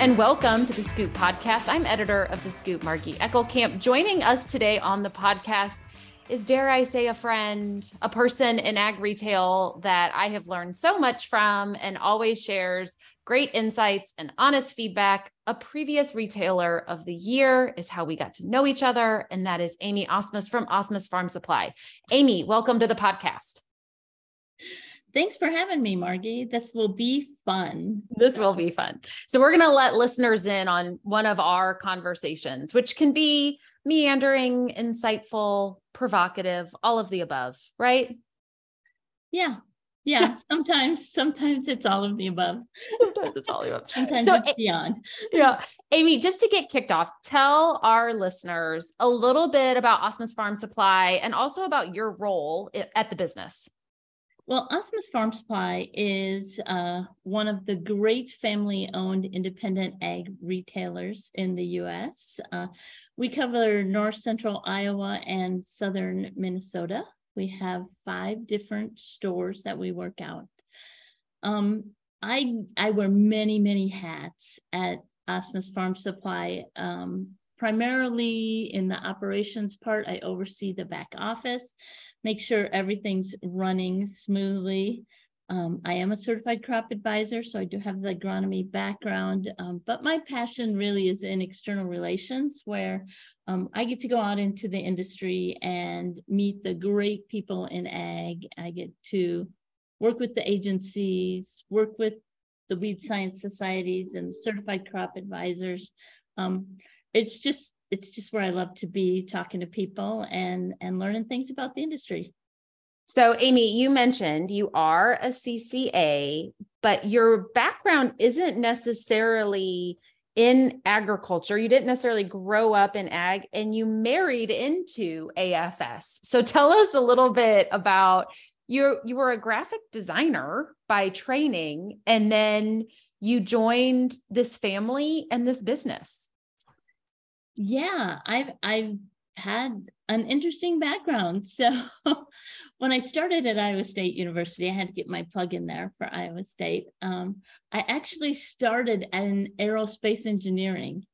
and welcome to the Scoop Podcast. I'm editor of the Scoop, Margie Eckelkamp. Joining us today on the podcast is, dare I say, a friend, a person in ag retail that I have learned so much from and always shares great insights and honest feedback. A previous retailer of the year is how we got to know each other, and that is Amy Asmus from Asmus Farm Supply. Amy, welcome to the podcast. Thanks for having me, Margie. This will be fun. This will be fun. So, we're going to let listeners in on one of our conversations, which can be meandering, insightful, provocative, all of the above, right? Yeah. Yeah. sometimes, sometimes it's all of the above. Sometimes it's all of the above. Sometimes so, it's beyond. Yeah. Amy, just to get kicked off, tell our listeners a little bit about Asmus Farm Supply and also about your role at the business. Well, Asmus Farm Supply is uh, one of the great family owned independent ag retailers in the US. Uh, we cover north central Iowa and southern Minnesota. We have five different stores that we work out. Um, I, I wear many, many hats at Asmus Farm Supply. Um, primarily in the operations part, I oversee the back office make sure everything's running smoothly. Um, I am a certified crop advisor, so I do have the agronomy background, um, but my passion really is in external relations, where um, I get to go out into the industry and meet the great people in ag. I get to work with the agencies, work with the weed science societies and certified crop advisors. Um, it's just it's just where I love to be talking to people and and learning things about the industry. So Amy, you mentioned you are a CCA, but your background isn't necessarily in agriculture. You didn't necessarily grow up in ag and you married into AFS. So tell us a little bit about you you were a graphic designer by training and then you joined this family and this business. Yeah, I've I've had an interesting background. So when I started at Iowa State University, I had to get my plug in there for Iowa State. Um, I actually started in aerospace engineering.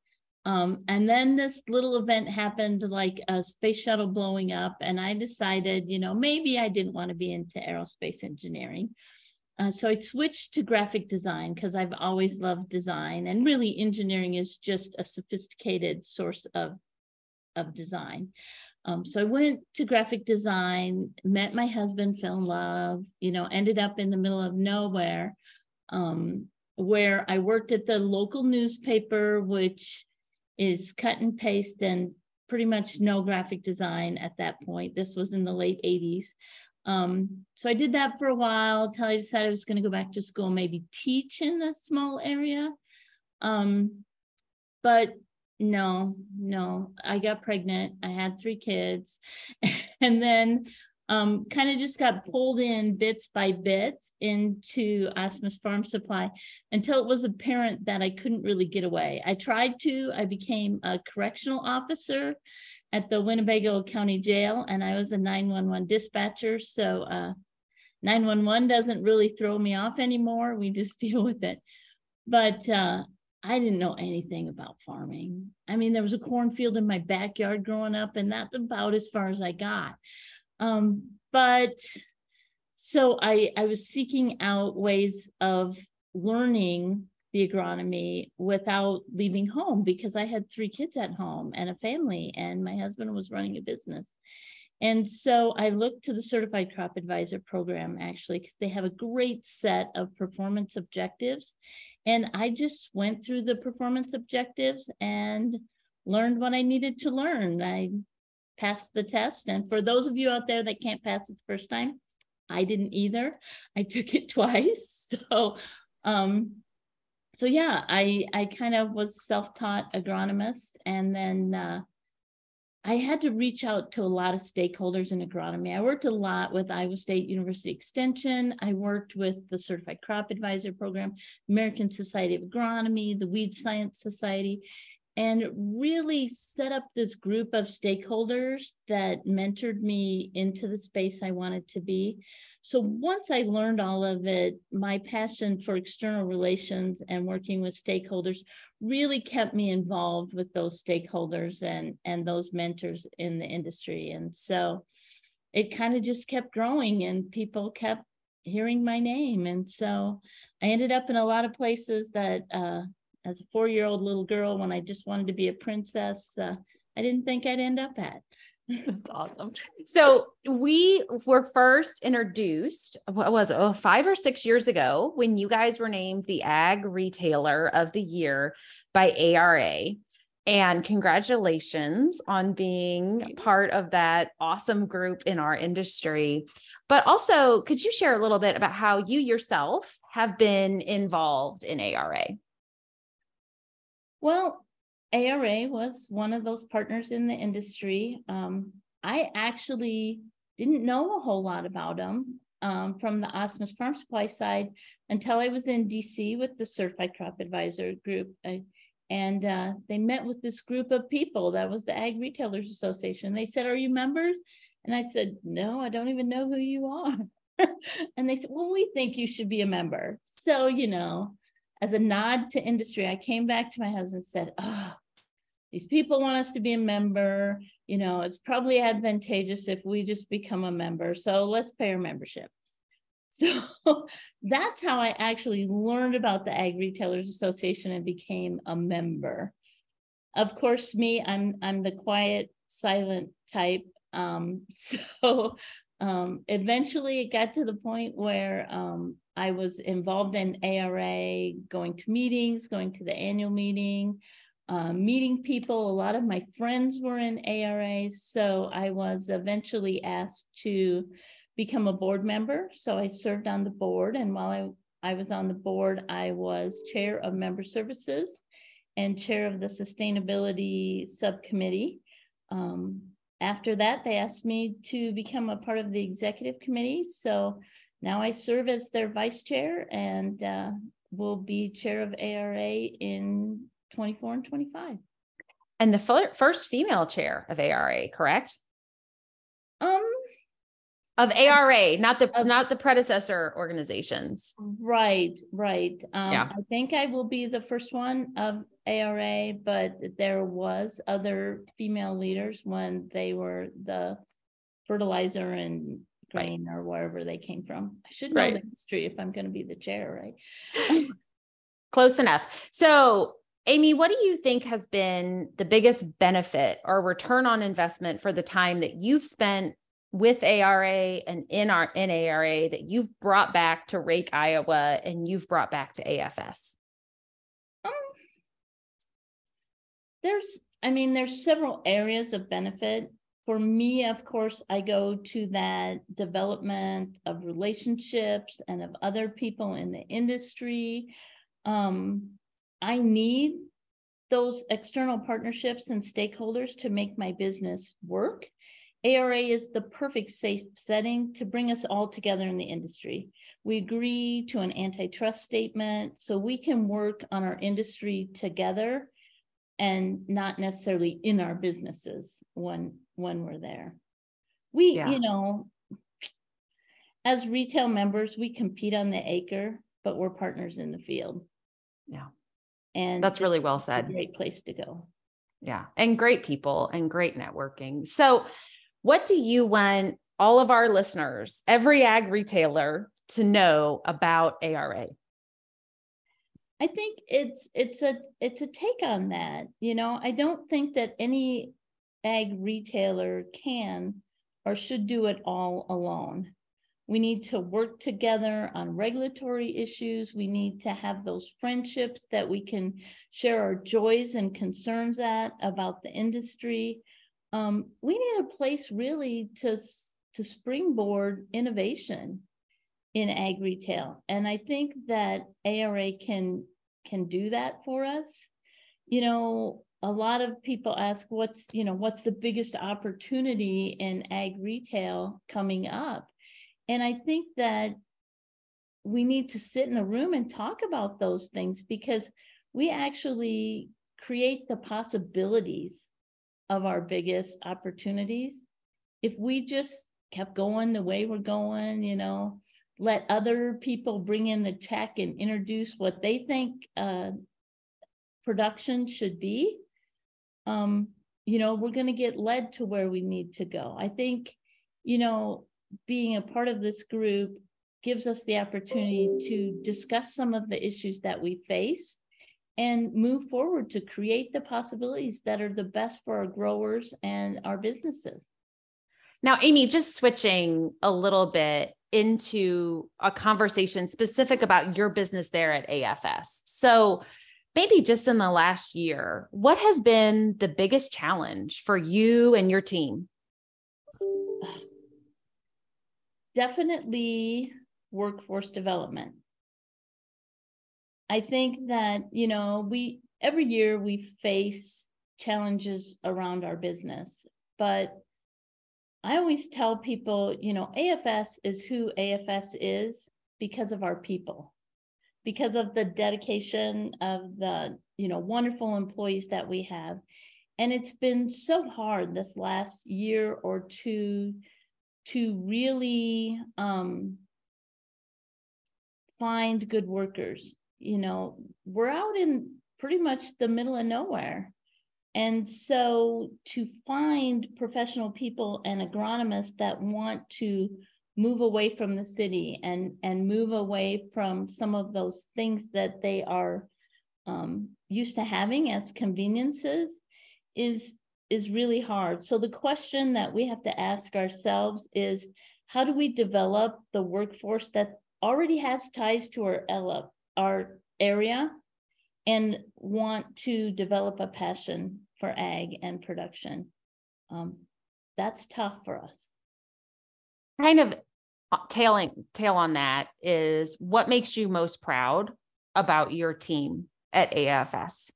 Um, and then this little event happened like a space shuttle blowing up, and I decided, you know, maybe I didn't want to be into aerospace engineering. Uh, so I switched to graphic design because I've always loved design, and really engineering is just a sophisticated source of of design. Um, so I went to graphic design, met my husband, fell in love, you know, ended up in the middle of nowhere, um, where I worked at the local newspaper, which is cut and paste and pretty much no graphic design at that point. This was in the late 80s. Um, so I did that for a while until I decided I was going to go back to school, maybe teach in a small area. Um, but no, no, I got pregnant. I had three kids. and then um, kind of just got pulled in bits by bits into Asmus Farm Supply until it was apparent that I couldn't really get away. I tried to, I became a correctional officer at the Winnebago County Jail, and I was a 911 dispatcher. So uh, 911 doesn't really throw me off anymore. We just deal with it. But uh, I didn't know anything about farming. I mean, there was a cornfield in my backyard growing up, and that's about as far as I got. Um, but so I, I was seeking out ways of learning the agronomy without leaving home because I had three kids at home and a family, and my husband was running a business. And so I looked to the Certified Crop Advisor program actually, because they have a great set of performance objectives. And I just went through the performance objectives and learned what I needed to learn. I passed the test. And for those of you out there that can't pass it the first time, I didn't either. I took it twice. So um, so yeah, I I kind of was self-taught agronomist, and then uh, I had to reach out to a lot of stakeholders in agronomy. I worked a lot with Iowa State University Extension. I worked with the Certified Crop Advisor Program, American Society of Agronomy, the Weed Science Society, and really set up this group of stakeholders that mentored me into the space I wanted to be. So once I learned all of it, my passion for external relations and working with stakeholders really kept me involved with those stakeholders and, and those mentors in the industry. And so it kind of just kept growing and people kept hearing my name. And so I ended up in a lot of places that uh, as a four-year-old little girl, when I just wanted to be a princess, uh, I didn't think I'd end up at. That's awesome. So we were first introduced, what was it, oh, five or six years ago when you guys were named the Ag Retailer of the Year by ARA. And congratulations on being part of that awesome group in our industry. But also, could you share a little bit about how you yourself have been involved in ARA? Well, ARA was one of those partners in the industry. Um, I actually didn't know a whole lot about them um, from the Asmus Farm Supply side until I was in DC with the Certified Crop Advisor group. I, and uh, they met with this group of people. That was the Ag Retailers Association. They said, Are you members? And I said, No, I don't even know who you are. and they said, Well, we think you should be a member. So, you know, as a nod to industry, I came back to my husband and said, Oh, these people want us to be a member. You know, it's probably advantageous if we just become a member. So let's pay our membership. So that's how I actually learned about the Ag Retailers Association and became a member. Of course, me, I'm I'm the quiet, silent type. Um, so um, eventually it got to the point where um, I was involved in ARA, going to meetings, going to the annual meeting, uh, meeting people. A lot of my friends were in ARA, so I was eventually asked to become a board member. So I served on the board, and while I, I was on the board, I was chair of member services and chair of the sustainability subcommittee. Um, after that, they asked me to become a part of the executive committee. So now I serve as their vice chair and uh, will be chair of ARA in 24 and 25. And the first female chair of ARA, correct? Um, of ARA, not the of, not the predecessor organizations. Right, right. Um, yeah. I think I will be the first one of ARA, but there was other female leaders when they were the fertilizer and grain or wherever they came from. I should know right. the history if I'm going to be the chair, right? Close enough. So Amy, what do you think has been the biggest benefit or return on investment for the time that you've spent with ARA and in our in ARA that you've brought back to Rake, Iowa, and you've brought back to AFS? Um, there's, I mean, there's several areas of benefit. For me, of course, I go to that development of relationships and of other people in the industry. Um, I need those external partnerships and stakeholders to make my business work. ARA is the perfect safe setting to bring us all together in the industry. We agree to an antitrust statement so we can work on our industry together and not necessarily in our businesses when when we're there. We, yeah. you know, as retail members, we compete on the acre, but we're partners in the field. Yeah. And that's really well said. great place to go. Yeah. And great people and great networking. So, what do you want all of our listeners, every ag retailer, to know about ARA? I think it's it's a it's a take on that. You know, I don't think that any ag retailer can or should do it all alone. We need to work together on regulatory issues. We need to have those friendships that we can share our joys and concerns at about the industry. Um, we need a place really to, to springboard innovation in ag retail. And I think that ARA can can do that for us. You know, a lot of people ask what's, you know, what's the biggest opportunity in ag retail coming up? And I think that we need to sit in a room and talk about those things because we actually create the possibilities of our biggest opportunities. If we just kept going the way we're going, you know, let other people bring in the tech and introduce what they think uh, production should be, um, you know, we're going to get led to where we need to go. I think, you know, being a part of this group gives us the opportunity to discuss some of the issues that we face and move forward to create the possibilities that are the best for our growers and our businesses. Now, Amy, just switching a little bit into a conversation specific about your business there at AFS. So, maybe just in the last year, what has been the biggest challenge for you and your team? Definitely workforce development. I think that, you know, we every year we face challenges around our business, but I always tell people, you know, AFS is who AFS is because of our people, because of the dedication of the, you know, wonderful employees that we have. And it's been so hard this last year or two to really um, find good workers. You know, we're out in pretty much the middle of nowhere. And so to find professional people and agronomists that want to move away from the city and, and move away from some of those things that they are um, used to having as conveniences is, is really hard. So the question that we have to ask ourselves is, how do we develop the workforce that already has ties to our, our area and want to develop a passion for ag and production. Um, that's tough for us. Kind of uh, tailing tail on that is what makes you most proud about your team at AFS?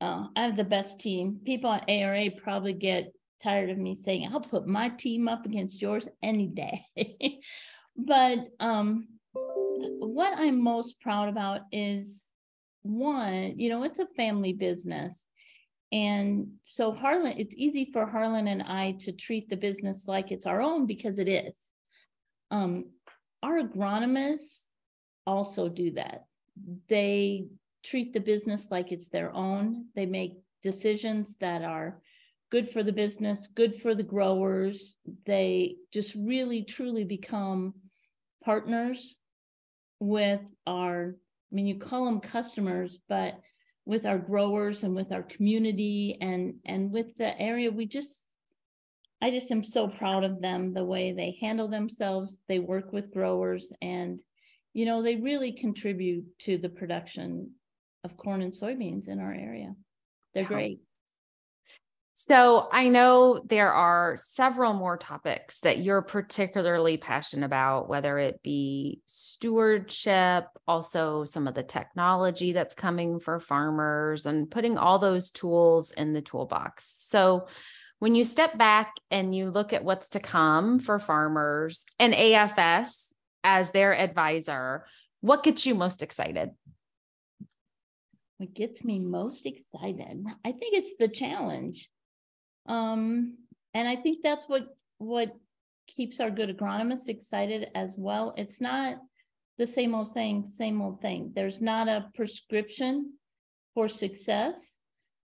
Oh, I have the best team. People at ARA probably get tired of me saying, I'll put my team up against yours any day. but um, what I'm most proud about is one, you know, it's a family business. And so Harlan, it's easy for Harlan and I to treat the business like it's our own because it is. Um, our agronomists also do that. They treat the business like it's their own. They make decisions that are good for the business, good for the growers. They just really truly become partners with our I mean, you call them customers, but with our growers and with our community and and with the area, we just I just am so proud of them the way they handle themselves. They work with growers and you know, they really contribute to the production of corn and soybeans in our area. They're great. So I know there are several more topics that you're particularly passionate about, whether it be stewardship, also some of the technology that's coming for farmers, and putting all those tools in the toolbox. So when you step back and you look at what's to come for farmers and AFS as their advisor, what gets you most excited? What gets me most excited? I think it's the challenge um, and I think that's what what keeps our good agronomists excited as well. It's not the same old saying, same old thing. There's not a prescription for success.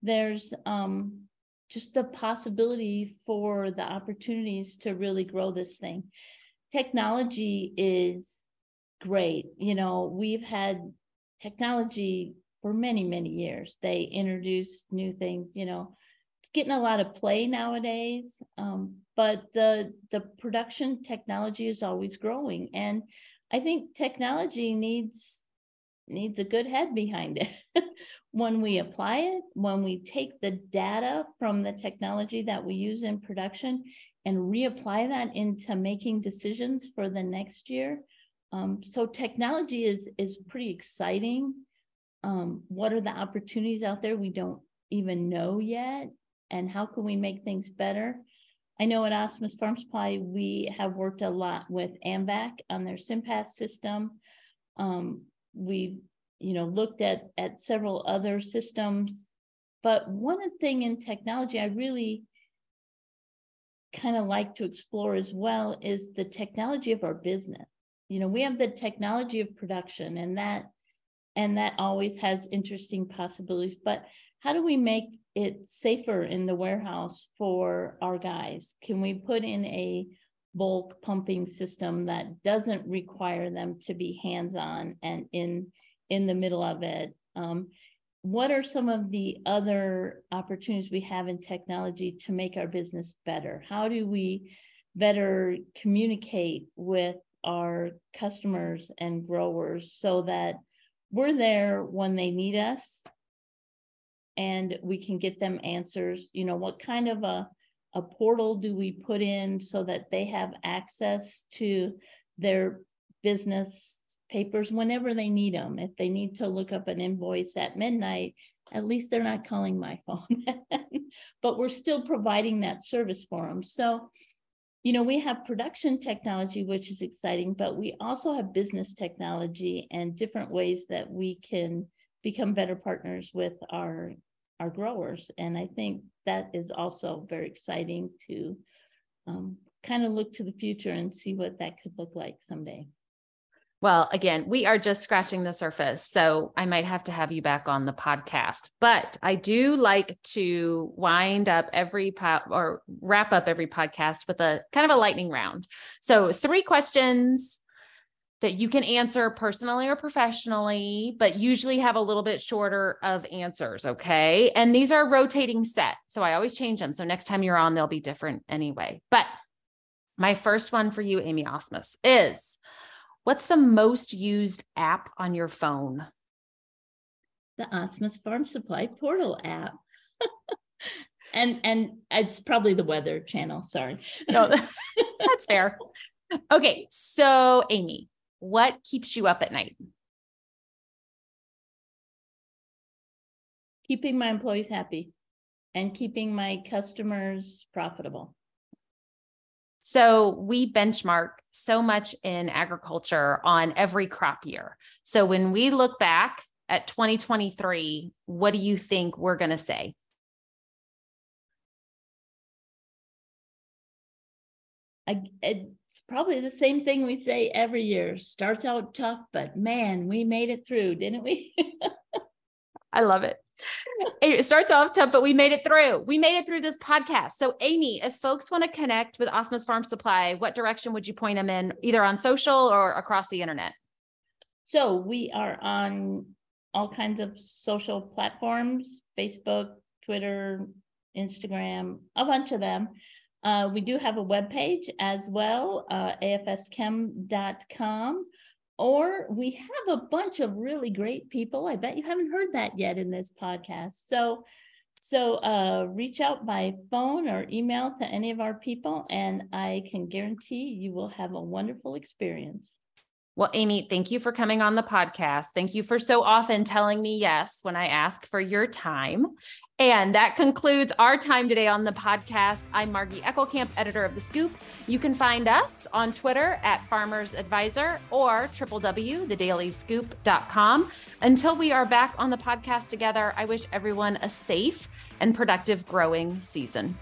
There's um, just the possibility for the opportunities to really grow this thing. Technology is great. You know, we've had technology for many, many years. They introduced new things, you know, it's getting a lot of play nowadays. Um, but the the production technology is always growing, and I think technology needs needs a good head behind it. when we apply it, when we take the data from the technology that we use in production and reapply that into making decisions for the next year. Um, so technology is is pretty exciting. Um, what are the opportunities out there we don't even know yet? And how can we make things better? I know at Optimus Farm Supply, we have worked a lot with AMVAC on their SIMPAS system. Um, we've you know, looked at at several other systems. But one thing in technology I really kind of like to explore as well is the technology of our business. You know, we have the technology of production and that and that always has interesting possibilities, but how do we make it safer in the warehouse for our guys? Can we put in a bulk pumping system that doesn't require them to be hands-on and in in the middle of it? Um, what are some of the other opportunities we have in technology to make our business better? How do we better communicate with our customers and growers so that we're there when they need us and we can get them answers? You know, what kind of a, a portal do we put in so that they have access to their business papers whenever they need them. If they need to look up an invoice at midnight, at least they're not calling my phone. but we're still providing that service for them. So, you know, we have production technology, which is exciting, but we also have business technology and different ways that we can become better partners with our our growers. And I think that is also very exciting to um, kind of look to the future and see what that could look like someday. Well, again, we are just scratching the surface. So I might have to have you back on the podcast. But I do like to wind up every pod or wrap up every podcast with a kind of a lightning round. So three questions that you can answer personally or professionally, but usually have a little bit shorter of answers. Okay. And these are rotating set. So I always change them. So next time you're on, they'll be different anyway. But my first one for you, Amy Asmus, is What's the most used app on your phone? The Asmus Farm Supply Portal app. and and it's probably the weather channel, sorry. no, that's fair. Okay, so Amy, what keeps you up at night? Keeping my employees happy and keeping my customers profitable. So we benchmark so much in agriculture on every crop year. So when we look back at 2023, what do you think we're going to say? I, it's probably the same thing we say every year. Starts out tough, but man, we made it through, didn't we? I love it it starts off tough, but we made it through. We made it through this podcast. So, Amy, if folks want to connect with Asmus Farm Supply, what direction would you point them in, either on social or across the internet? So, we are on all kinds of social platforms Facebook, Twitter, Instagram, a bunch of them. Uh, we do have a web page as well, uh, afschem.com. Or we have a bunch of really great people. I bet you haven't heard that yet in this podcast. So, so uh, reach out by phone or email to any of our people, and I can guarantee you will have a wonderful experience. Well, Amy, thank you for coming on the podcast. Thank you for so often telling me yes when I ask for your time. And that concludes our time today on the podcast. I'm Margie Eckelkamp, editor of The Scoop. You can find us on Twitter at Farmers Advisor or www.thedailyscoop.com. Until we are back on the podcast together, I wish everyone a safe and productive growing season.